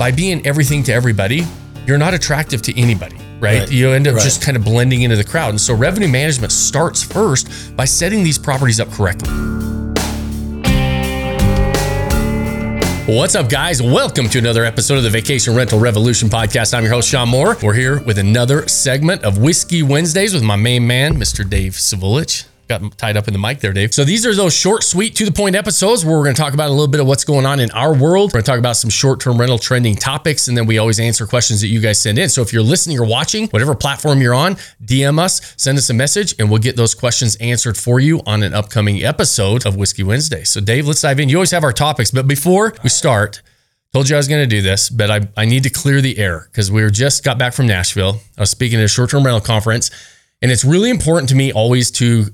by being everything to everybody, you're not attractive to anybody. Right? Right. You end up Right. just kind of blending into the crowd. And so revenue management starts first by setting these properties up correctly. What's up, guys? Welcome to another episode of the Vacation Rental Revolution podcast. I'm your host, Shawn Moore. We're here with another segment of Whiskey Wednesdays with my main man, Mr. Dave Savulich. Got tied up in the mic there, Dave. So these are those short, sweet, to the point episodes where we're going to talk about a little bit of what's going on in our world. We're going to talk about some short-term rental trending topics, and then we always answer questions that you guys send in. So if you're listening or watching, whatever platform you're on, DM us, send us a message, and we'll get those questions answered for you on an upcoming episode of Whiskey Wednesday. So Dave, let's dive in. You always have our topics, but before we start, Told you I was going to do this, but I, I need to clear the air because we were just got back from Nashville. I was speaking at a short term rental conference, and it's really important to me always to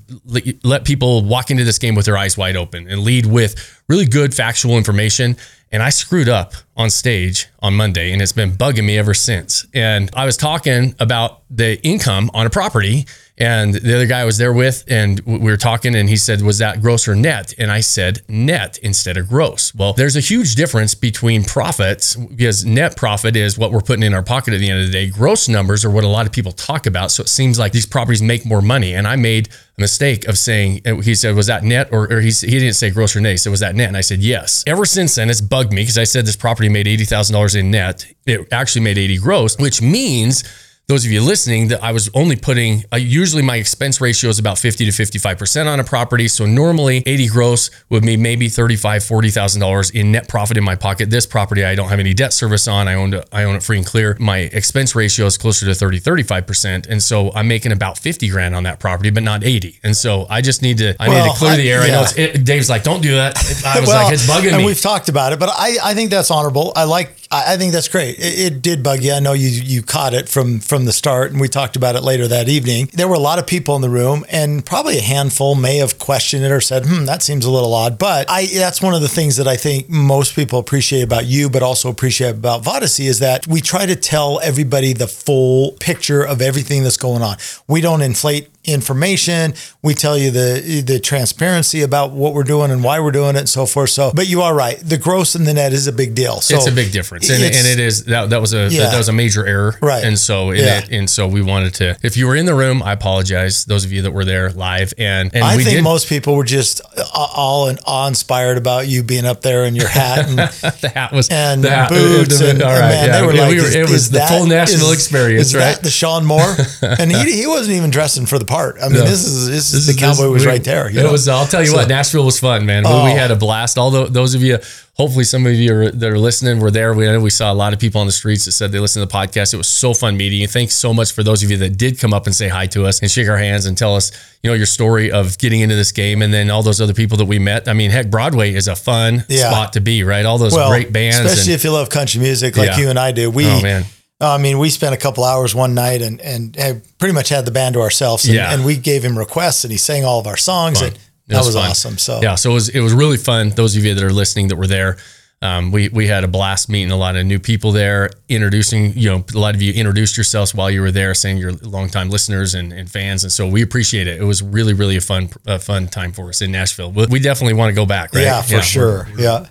let people walk into this game with their eyes wide open and lead with really good factual information. And I screwed up on stage on Monday, and it's been bugging me ever since. And I was talking about the income on a property, and the other guy I was there with, and we were talking, and he said, Was that gross or net? And I said, Net instead of gross. Well, there's a huge difference between profits because net profit is what we're putting in our pocket at the end of the day. Gross numbers are what a lot of people talk about. So it seems like these properties make more money. And I made a mistake of saying, uh, he said, Was that net? Or, or he, he didn't say gross or net. He said, Was that net? And I said, Yes. Ever since then, it's bugged me because I said this property made $80,000 in net. It actually made 80 gross, which means those of you listening that I was only putting uh, usually my expense ratio is about 50 to 55% on a property. So normally 80 gross would be maybe 35, $40,000 in net profit in my pocket. This property I don't have any debt service on. I own it, I own it free and clear. My expense ratio is closer to 30, 35%. And so I'm making about 50 grand on that property, but not 80. And so I just need to, I need to clear I- the air. I know it's, it, Dave's like, don't do that. I was Well, like, it's bugging and me. we've talked about it, but I, I think that's honorable. I like I, I think that's great. It, it did bug you. I know you you caught it from from the start, and we talked about it later that evening. There were a lot of people in the room, and probably a handful may have questioned it or said, "Hmm, that seems a little odd." But I that's one of the things that I think most people appreciate about you, but also appreciate about Vodyssey is that we try to tell everybody the full picture of everything that's going on. We don't inflate information. We tell you the the transparency about what we're doing and why we're doing it and so forth. So, but you are right. The gross and the net is a big deal. So it's a big difference, and, and it is that that was a Yeah. that was a major error, Right. And so and, Yeah. it, and so we wanted to. If you were in the room, I apologize. Those of you that were there live, and and I think did most people were just uh, all and awe inspired about you being up there in your hat and the hat was and the hat, boots and, all right, man, yeah, they were we were- is- it was the that- full national is- experience, is right? That the Shawn Moore, and he, he wasn't even dressing for the part. I mean, No. this is this, This is the cowboy was we- right there. you It know? was. I'll tell you So- what, Nashville was fun, man. We- We Oh. had a blast. Although those of you, hopefully, some of you are, that are listening were there. We I know we saw a lot of people on the streets that said they listened to the podcast. It was so fun meeting you. Thanks so much for those of you that did come up and say hi to us and shake our hands and tell us, you know, your story of getting into this game, and then all those other people that we met. I mean, heck, Broadway is a fun Yeah. spot to be, right? All those well, great bands. especially and, if you love country music like Yeah. you and I do. We, oh man, I mean, we spent a couple hours one night and and had pretty much had the band to ourselves. And, Yeah. and we gave him requests, and he sang all of our songs, Fun. and It that was, fun. awesome. So yeah, so it was it was really fun. Those of you that are listening that were there, um, we we had a blast meeting a lot of new people there, introducing you know a lot of you introduced yourselves while you were there, saying you're longtime listeners and, and fans, and so we appreciate it. It was really really a fun a fun time for us in Nashville. We, we definitely want to go back, right? Yeah, for sure. yeah.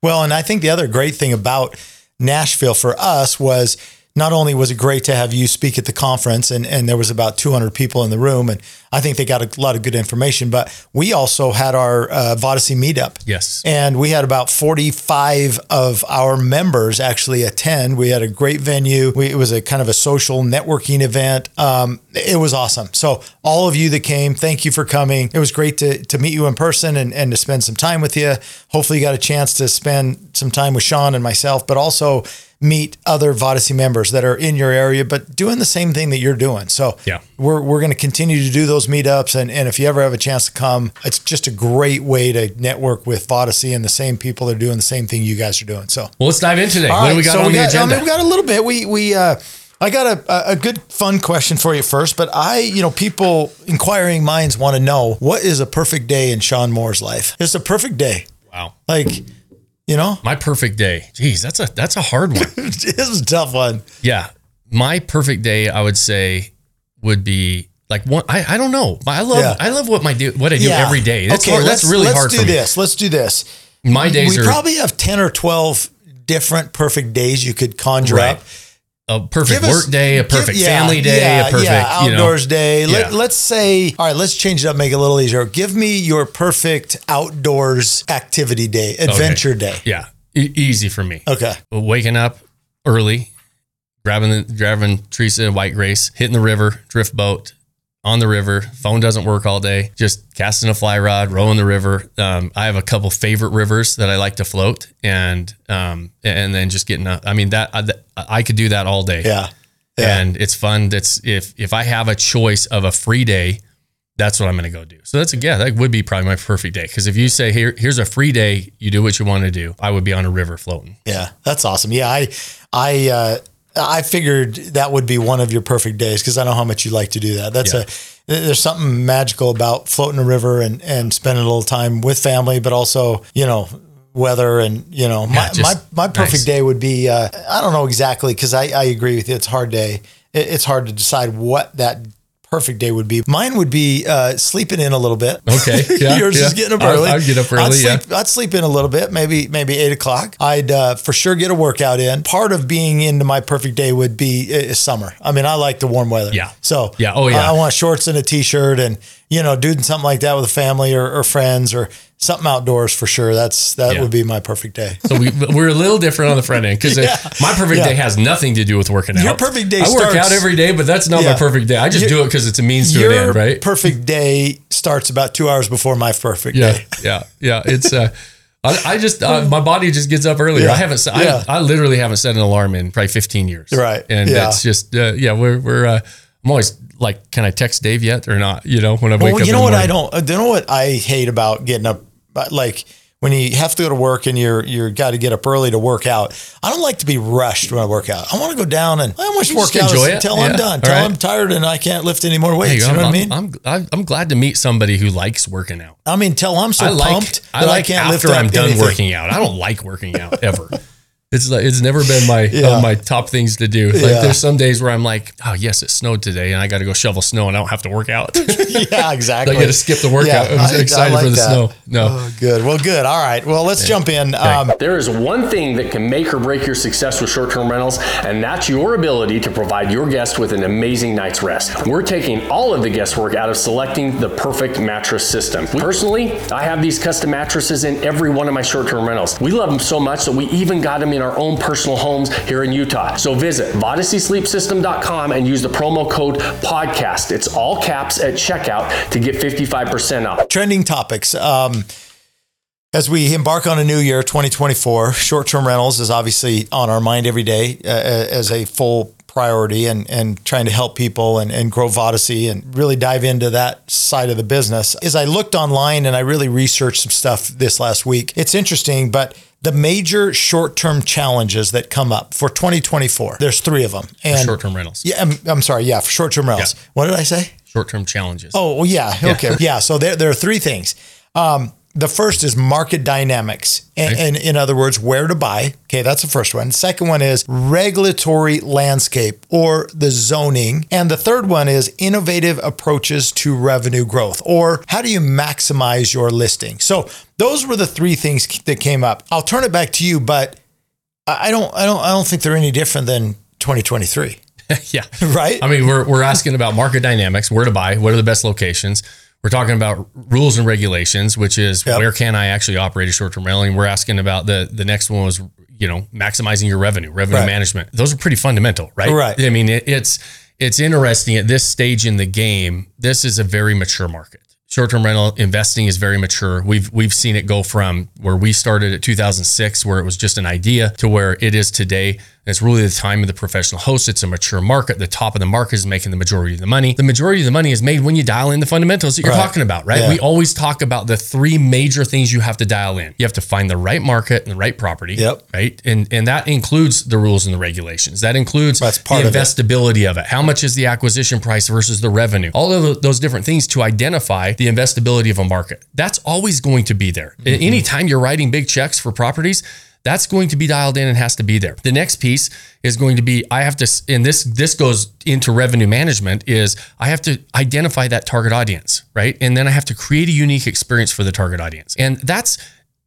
Well, and I think the other great thing about Nashville for us was not only was it great to have you speak at the conference and, and there was about 200 people in the room and I think they got a lot of good information, but we also had our uh, Vodyssey meetup. Yes. And we had about 45 of our members actually attend. We had a great venue. We, it was a kind of a social networking event. Um, it was awesome. So all of you that came, thank you for coming. It was great to, to meet you in person and, and to spend some time with you. Hopefully you got a chance to spend some time with Shawn and myself, but also meet other Vodyssey members that are in your area, but doing the same thing that you're doing. So Yeah. we're, we're going to continue to do those meetups. And, and if you ever have a chance to come, it's just a great way to network with Vodyssey and the same people that are doing the same thing you guys are doing. So, Well, let's dive in today. all what do we got so on we the got, I agenda? mean, we got a little bit. We, we, uh, I got a, a good fun question for you first, but I, you know, people, inquiring minds want to know what is a perfect day in Shawn Moore's life? It's a perfect day. wow. Like, you know, My perfect day. Jeez, that's a that's a hard one. it's a tough one. Yeah. My perfect day, I would say, would be like one. I, I don't know. I love Yeah. I love what my do what I do Yeah. every day. That's okay, hard. That's let's- really let's do for me. this. Let's do this. My days we are probably have 10 or 12 different perfect days you could conjure Right. up? A perfect us- work day, a give- perfect yeah, family day, yeah, a perfect yeah, you know, outdoors day. Let. Let's say, all right, let's change it up, make it a little easier. Give me your perfect outdoors activity day, adventure day. Yeah, e- easy for me. Okay. But waking up early, grabbing the grabbing Teresa and White Grace, hitting the river, drift boat on the river. Phone doesn't work all day. Just casting a fly rod, rowing the river. Um, I have a couple favorite rivers that I like to float, and um, and then just getting. A, I mean that I, I could do that all day. Yeah. Yeah. and it's fun. That's if if I have a choice of a free day, that's what I'm going to go do. So that's yeah, that would be probably my perfect day. Because if you say here here's a free day, you do what you want to do. I would be on a river floating. Yeah, that's awesome. Yeah, I, I, uh, I figured that would be one of your perfect days because I know how much you like to do that. That's Yeah. a there's something magical about floating a river and and spending a little time with family, but also you know weather and you know my just my, my perfect nice. day would be uh, I don't know exactly because I I agree with you. It's hard day. It, it's hard to decide what that perfect day would be. Mine would be uh, sleeping in a little bit. Okay, yeah, Yours yeah. is getting up early. I'd get up early, I'd yeah. sleep, I'd sleep in a little bit, maybe maybe eight o'clock. I'd uh, for sure get a workout in. Part of being into my perfect day would be uh, summer. I mean, I like the warm weather. Yeah. So Yeah. Oh, yeah. I, I want shorts and a t-shirt, and you know, doing something like that with a family or, or friends or something outdoors for sure. That's that Yeah. would be my perfect day. So we we're a little different on the front end because Yeah. my perfect Yeah. day has nothing to do with working out. Your perfect day I work out every day, but that's not my perfect day. I just Your- do it because it's a means to an end, right? perfect day starts about two hours before my perfect day. yeah, yeah. It's uh, I, I just uh, my body just gets up earlier. I haven't. I, I literally haven't set an alarm in probably 15 years. Right. and that's just uh, yeah. We're we're. Uh, I'm always like, can I text Dave yet or not? You know, when I wake Well, up. you know what I don't. uh, You know what I hate about getting up, but, like when you have to go to work and you're you're got to get up early to work out. I don't like to be rushed when I work out. I want to go down and I want to work out enjoy until Yeah. I'm done. Until right. I'm tired and I can't lift any more Hey, weights. you I'm, know what I I'm- mean? I'm, I'm I'm glad to meet somebody who likes working out. I mean, till I'm so I like pumped I that like I can't lift after up I'm done anything. working out. I don't like working out ever. It's like it's never been my Yeah. uh, my top things to do. Like Yeah. there's some days where I'm like, oh yes, it snowed today, and I got to go shovel snow, and I don't have to work out. yeah, exactly. I got to skip the workout. Yeah, I'm I- I excited like for the that. snow. No, Oh, good. Well, good. All right. Well, let's jump in. Um, There is one thing that can make or break your success with short term rentals, and that's your ability to provide your guests with an amazing night's rest. We're taking all of the guesswork out of selecting the perfect mattress system. Personally, I have these custom mattresses in every one of my short term rentals. We love them so much that we even got them in our own personal homes here in Utah. So visit VodysseySleepSystem.com and use the promo code PODCAST. It's all caps at checkout to get 55% off. trending topics. Um, as we embark on a new year, 2024, short term rentals is obviously on our mind every day uh, as a full priority and, and trying to help people and, and grow Vodyssey and really dive into that side of the business. As I looked online and I really researched some stuff this last week, it's interesting, but the major short term challenges that come up for 2024, there's three of them. And short term rentals, yeah, I'm, I'm sorry. Yeah, for short term rentals. Yeah. What did I say? short term challenges. Oh, yeah. Okay. Yeah. So there, there are three things. Um, the first is market dynamics. And, and in other words, where to buy. Okay, that's the first one. Second one is regulatory landscape or the zoning. And the third one is innovative approaches to revenue growth or how do you maximize your listing? So those were the three things that came up. I'll turn it back to you, but I I don't I don't I don't think they're any different than 2023. yeah. Right? I mean, we're, we're asking about market dynamics, where to buy, what are the best locations. We're talking about rules and regulations, which is Yep. where can I actually operate a short term rental. And we're asking about the the next one was you know maximizing your revenue, revenue Right. management. Those are pretty fundamental, right? Right. I mean, it, it's it's interesting at this stage in the game. This is a very mature market. Short-term rental investing is very mature. We've we've seen it go from where we started at 2006, where it was just an idea, to where it is today. It's really the time of the professional host. It's a mature market. The top of the market is making the majority of the money. The majority of the money is made when you dial in the fundamentals that you're Right. talking about, right? Yeah. We always talk about the three major things you have to dial in. You have to find the right market and the right property, Yep. right? And and that includes the rules and the regulations. That includes That's part the of it. investability of it. How much is the acquisition price versus the revenue? All of those different things to identify the investability of a market. That's always going to be there. Mm-hmm. Anytime you're writing big checks for properties, that's going to be dialed in and has to be there. The next piece is going to be I have to and this this goes into revenue management is I have to identify that target audience, right? And then I have to create a unique experience for the target audience. And that's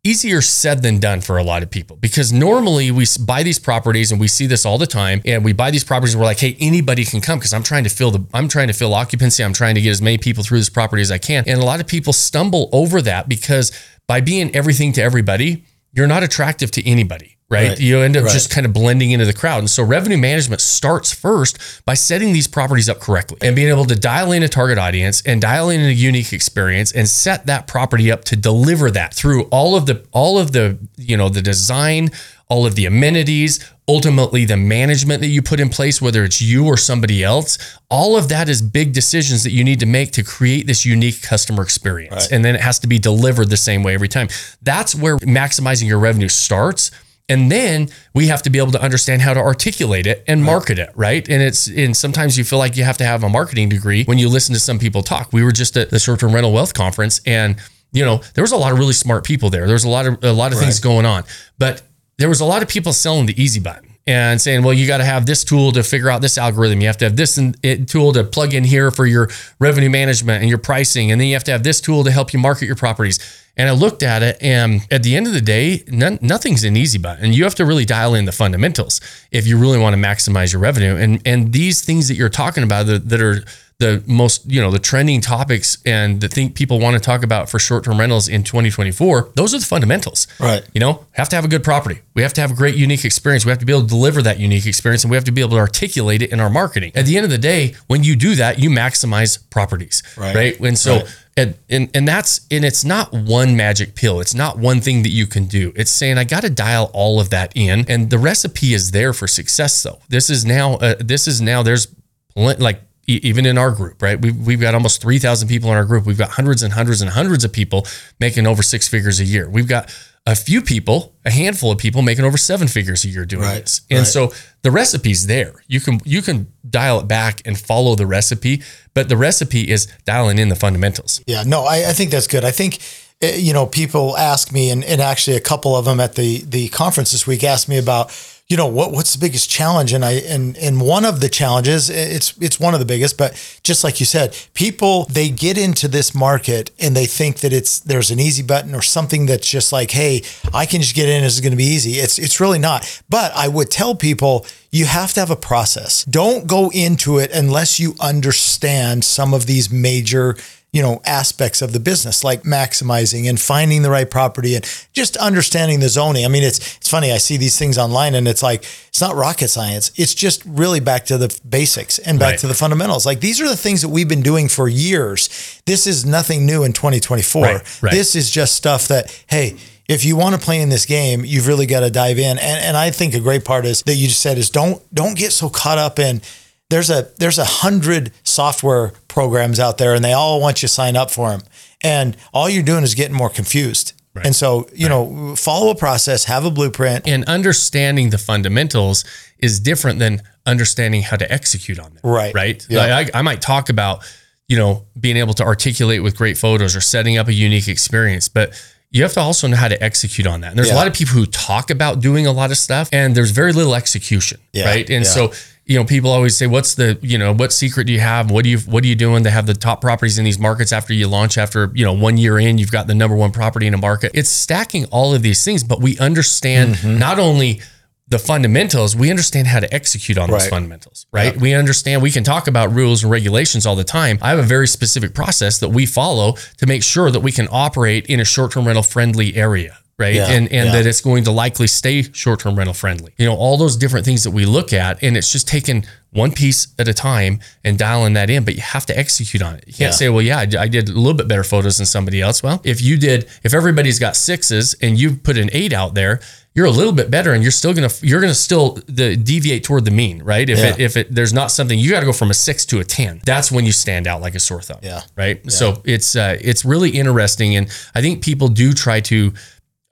easier said than done for a lot of people because normally we buy these properties and we see this all the time and we buy these properties and we're like hey anybody can come because i'm trying to fill the i'm trying to fill occupancy i'm trying to get as many people through this property as i can and a lot of people stumble over that because by being everything to everybody you're not attractive to anybody right, Right. you end up Right. just kind of blending into the crowd and so revenue management starts first by setting these properties up correctly and being able to dial in a target audience and dial in a unique experience and set that property up to deliver that through all of the all of the you know the design all of the amenities ultimately the management that you put in place whether it's you or somebody else all of that is big decisions that you need to make to create this unique customer experience and then it has to be delivered the same way every time that's where maximizing your revenue starts and then we have to be able to understand how to articulate it and market it, right? And it's and sometimes you feel like you have to have a marketing degree when you listen to some people talk. We were just at the short-term rental wealth conference and you know, there was a lot of really smart people there. There was a lot of a lot of things going on. But there was a lot of people selling the easy button and saying, well, you got to have this tool to figure out this algorithm. You have to have this tool to plug in here for your revenue management and your pricing. And then you have to have this tool to help you market your properties. And I looked at it, and at the end of the day, none, nothing's an easy button. You have to really dial in the fundamentals if you really want to maximize your revenue. And and these things that you're talking about that, that are the most, you know, the trending topics and the thing people want to talk about for short-term rentals in 2024, those are the fundamentals. Right. You know, have to have a good property. We have to have a great unique experience. We have to be able to deliver that unique experience and we have to be able to articulate it in our marketing. At the end of the day, when you do that, you maximize properties. Right. Right. And so Right. and, and and that's and it's not one magic pill. It's not one thing that you can do. It's saying I got to dial all of that in, and the recipe is there for success. Though this is now uh, this is now there's like even in our group, right? We've we've got almost three thousand people in our group. We've got hundreds and hundreds and hundreds of people making over six figures a year. We've got a few people, a handful of people making over seven figures a year doing Right, this. And right. so the recipe's there. You can you can dial it back and follow the recipe, but the recipe is dialing in the fundamentals. Yeah, no, I, I think that's good. I think eh, you know people ask me, and, and actually a couple of them at the the conference this week asked me about you know what what's the biggest challenge, and I and and one of the challenges it's it's one of the biggest, but just like you said, people they get into this market and they think that it's there's an easy button or something that's just like, hey, I can just get in, is going to be easy. It's it's really not. But I would tell people you have to have a process. Don't go into it unless you understand some of these major you know aspects of the business like maximizing and finding the right property and just understanding the zoning i mean it's it's funny i see these things online and it's like it's not rocket science it's just really back to the basics and back Right. to the fundamentals like these are the things that we've been doing for years this is nothing new in 2024 Right, right. this is just stuff that hey if you want to play in this game, you've really got to dive in. And and I think a great part is that you just said is don't don't get so caught up in there's a there's a hundred software programs out there and they all want you to sign up for them. And all you're doing is getting more confused. Right. And so, you know, follow a process, have a blueprint. And understanding the fundamentals is different than understanding how to execute on them. Right. Right. Yeah. Like I, I might talk about, you know, being able to articulate with great photos or setting up a unique experience, but you have to also know how to execute on that. And there's a lot of people who talk about doing a lot of stuff and there's very little execution. Yeah. Right. And Yeah. so, you know, people always say, what's the, you know, what secret do you have? What do you, what are you doing to have the top properties in these markets after you launch after, you know, one year in, you've got the number one property in a market. It's stacking all of these things, but we understand Mm-hmm. not only the fundamentals, we understand how to execute on those fundamentals, right? We understand we can talk about rules and regulations all the time. I have a very specific process that we follow to make sure that we can operate in a short-term rental friendly area. Right. Yeah, and and yeah. that it's going to likely stay short-term rental friendly. You know, all those different things that we look at, and it's just taking one piece at a time and dialing that in, but you have to execute on it. You can't Yeah. say, well, yeah, I did a little bit better photos than somebody else. Well, if you did, if everybody's got sixes and you put an eight out there, you're a little bit better and you're still gonna you're gonna still the deviate toward the mean, right? If it if it there's not something you got to go from a six to a ten. That's when you stand out like a sore thumb. Yeah. Right. So it's uh, it's really interesting, and I think people do try to.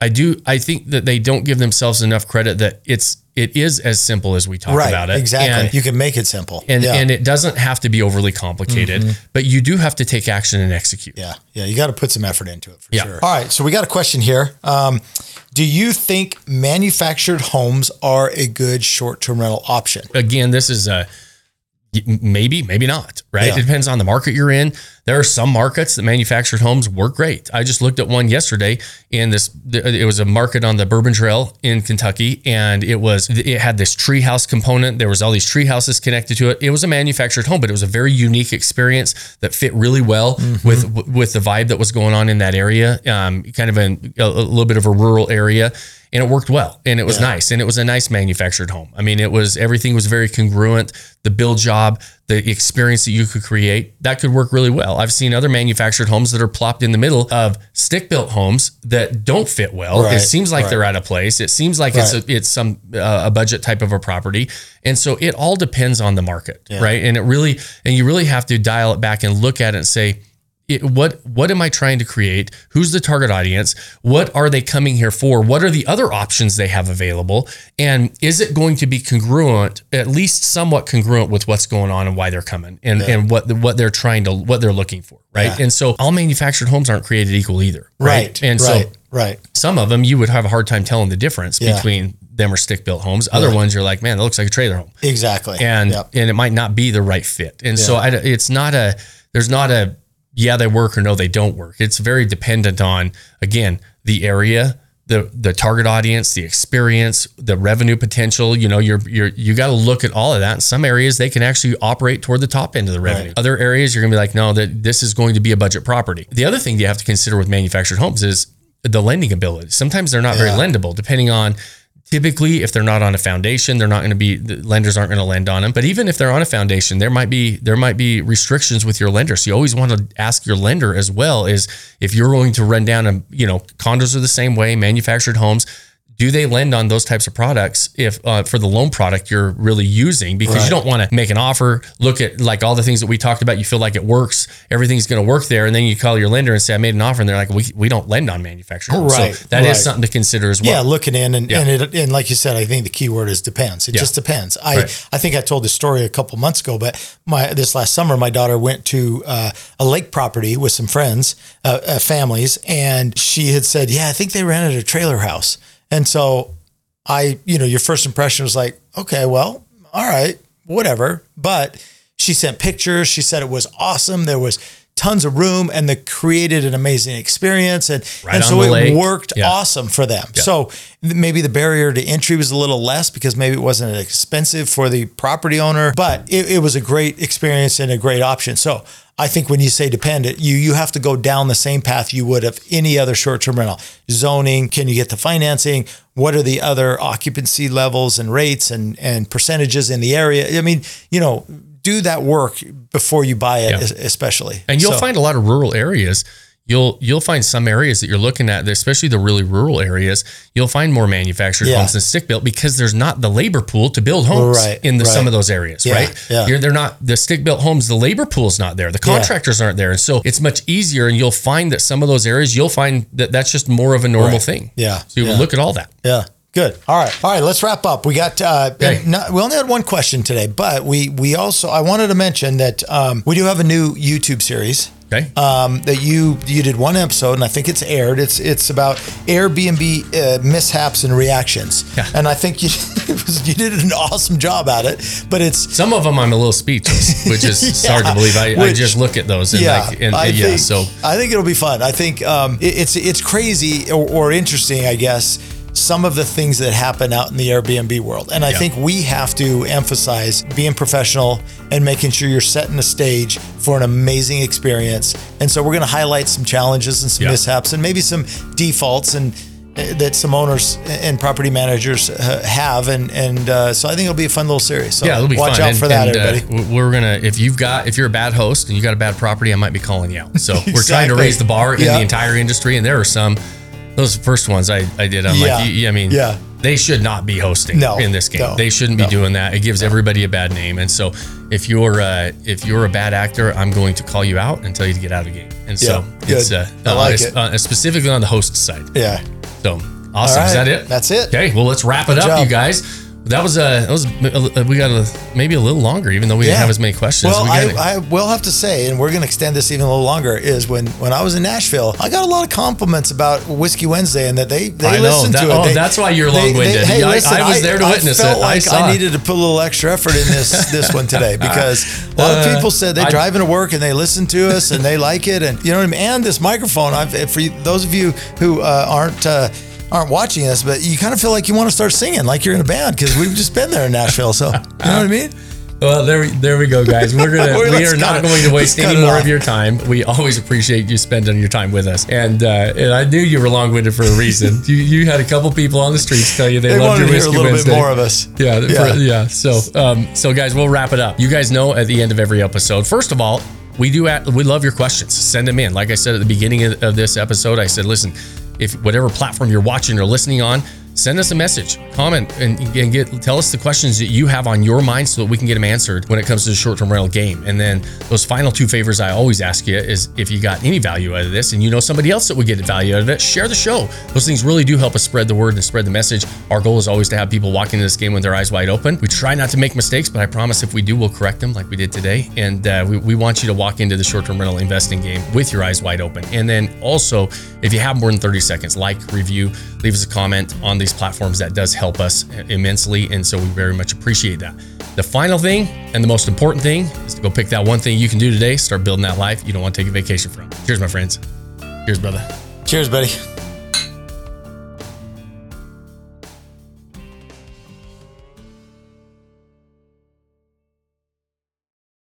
I do. I think that they don't give themselves enough credit that it's it is as simple as we talk Right. about it. Exactly. And, you can make it simple. and, yeah. and it doesn't have to be overly complicated, but you do have to take action and execute. Yeah, yeah, you got to put some effort into it for Yeah. sure. All right, so we got a question here. Um, do you think manufactured homes are a good short-term rental option? again, this is a maybe, maybe not, right? Yeah. It depends on the market you're in. There are some markets that manufactured homes work great. I just looked at one yesterday in this. It was a market on the Bourbon Trail in Kentucky, and it was it had this treehouse component. There was all these tree houses connected to it. It was a manufactured home, but it was a very unique experience that fit really well Mm-hmm. with with the vibe that was going on in that area. Um, kind of in a, a little bit of a rural area, and it worked well, and it was nice, and it was a nice manufactured home. I mean, it was everything was very congruent. The build job, the experience that you could create, that could work really well. I've seen other manufactured homes that are plopped in the middle of stick built homes that don't fit well. Right, it seems like right. they're out of place. It seems like it's a, it's some uh, a budget type of a property, and so it all depends on the market, right? And it really and you really have to dial it back and look at it and say. It, what what am I trying to create? Who's the target audience? What are they coming here for? What are the other options they have available? And is it going to be congruent, at least somewhat congruent with what's going on and why they're coming and, and what what they're trying to what they're looking for, right? Yeah. And so all manufactured homes aren't created equal either, Right. right? And right. so right. some of them you would have a hard time telling the difference Yeah. between them or stick built homes. Other ones you're like, man, that looks like a trailer home, Exactly. and Yep. and it might not be the right fit. And so I, it's not a there's not a yeah they work or no they don't work. It's very dependent on again the area. The, the target audience, the experience, the revenue potential, you know, you're you're you got to look at all of that. In some areas, they can actually operate toward the top end of the revenue. Other areas, you're gonna be like, no, that this is going to be a budget property. The other thing you have to consider with manufactured homes is the lending ability. Sometimes they're not very lendable, depending on typically if they're not on a foundation, they're not going to be lenders aren't going to lend on them. But even if they're on a foundation, there might be there might be restrictions with your lender. So you always want to ask your lender as well is if you're going to run down a you know condos are the same way, manufactured homes. Do they lend on those types of products if uh, for the loan product you're really using? Because Right. you don't want to make an offer, look at like all the things that we talked about. You feel like it works, everything's going to work there, and then you call your lender and say, "I made an offer," and they're like, "We, we don't lend on manufacturing. Right, So that is right. something to consider as well. Yeah, looking in and Yeah. and it and like you said, I think the key word is depends. It Yeah. just depends. I Right. I think I told this story a couple months ago, but my this last summer, my daughter went to uh, a lake property with some friends, uh, uh, families, and she had said, "Yeah, I think they rented a trailer house." And so I, you know, your first impression was like, "Okay, well, all right, whatever." But she sent pictures. She said it was awesome. There was tons of room, and they created an amazing experience, and Right and so it lake. worked Yeah. awesome for them. So maybe the barrier to entry was a little less because maybe it wasn't expensive for the property owner, but it, it was a great experience and a great option. So I think when you say dependent, you you have to go down the same path you would of any other short-term rental. Zoning, can you get the financing? What are the other occupancy levels and rates and and percentages in the area? I mean, you know, do that work before you buy it, Yeah. especially. And you'll So- find a lot of rural areas. You'll you'll find some areas that you're looking at, especially the really rural areas. You'll find more manufactured Yeah. homes than stick built because there's not the labor pool to build homes Right, in the, some of those areas, Yeah, right? yeah. You're, they're not the stick built homes. The labor pool's not there. The contractors aren't there, and so it's much easier. And you'll find that some of those areas, you'll find that that's just more of a normal Right. thing. Yeah, So you look at all that. Yeah. Good. All right. All right. Let's wrap up. We got. Uh, Okay. not, we only had one question today, but we we also I wanted to mention that um, we do have a new YouTube series Okay. um, that you you did one episode, and I think it's aired. It's it's about Airbnb uh, mishaps and reactions, Yeah. and I think you it was, you did an awesome job at it. But it's some of them I'm a little speechless, which is it's hard to believe. I, I just look at those and yeah, like, and I yeah, think, so I think it'll be fun. I think um, it- it's it's crazy or, or interesting, I guess. Some of the things that happen out in the Airbnb world, and I Yeah. think we have to emphasize being professional and making sure you're setting the stage for an amazing experience. And so we're going to highlight some challenges and some Yeah. mishaps, and maybe some defaults and uh, that some owners and property managers uh, have, and and uh, so I think it'll be a fun little series. So yeah, it'll be watch fun. out and, for that, and, uh, everybody. w- we're gonna if you've got if you're a bad host and you got a bad property, I might be calling you out. So we're trying to raise the bar in Yeah. the entire industry, and there are some. Those first ones I, I did. I'm Yeah. like, you- I mean, Yeah. they should not be hosting No. in this game. No. They shouldn't be No. doing that. It gives everybody a bad name. And so, if you're uh, if you're a bad actor, I'm going to call you out and tell you to get out of the game. And so, Yeah. it's Good. uh, I like uh, it. uh, specifically on the host side. yeah. So awesome. Is that it? That's it. Okay. Well, let's wrap it up, job. you guys. That was uh, that was uh, we got a, maybe a little longer, even though we didn't have as many questions. Well, We I, I will have to say, and we're going to extend this even a little longer. Is when when I was in Nashville, I got a lot of compliments about Whiskey Wednesday and that they they I know. listened That- to it. oh, They- that's why you're they- long-winded. hey, I- I was there to witness it. I Like it. needed to put a little extra effort in this this one today because a lot of Uh, people said they drive into work and they listen to us and they like it and you know what I mean. And this microphone, I've for you, those of you who uh, aren't. Aren't watching us, but you kind of feel like you want to start singing, like you're in a band, because we've just been there in Nashville. So you know what I mean? Well, there, we- there we go, guys. We're gonna We're- we are not going to waste any more of your time. We always appreciate you spending your time with us, and uh, and I knew you were long winded for a reason. you you had a couple people on the streets tell you they, They loved your to hear a whiskey little Wednesday. bit more of us. Yeah, Yeah. yeah. yeah. So, um, so guys, we'll wrap it up. You guys know at the end of every episode, first of all, we do at, we love your questions. Send them in. Like I said at the beginning of this episode, I said, listen, if whatever platform you're watching or listening on, send us a message, comment, and, and get tell us the questions that you have on your mind so that we can get them answered when it comes to the short-term rental game. And then those final two favors I always ask you is if you got any value out of this and you know somebody else that would get value out of it, share the show. Those things really do help us spread the word and spread the message. Our goal is always to have people walk into this game with their eyes wide open. We try not to make mistakes, but I promise if we do, we'll correct them like we did today. And uh, we, we want you to walk into the short-term rental investing game with your eyes wide open. And then also, if you have more than 30 seconds, like, review, leave us a comment on these platforms. That does help us immensely. And so we very much appreciate that. The final thing and the most important thing is to go pick that one thing you can do today, start building that life you don't want to take a vacation from. Cheers, my friends. Cheers, brother. Cheers, buddy.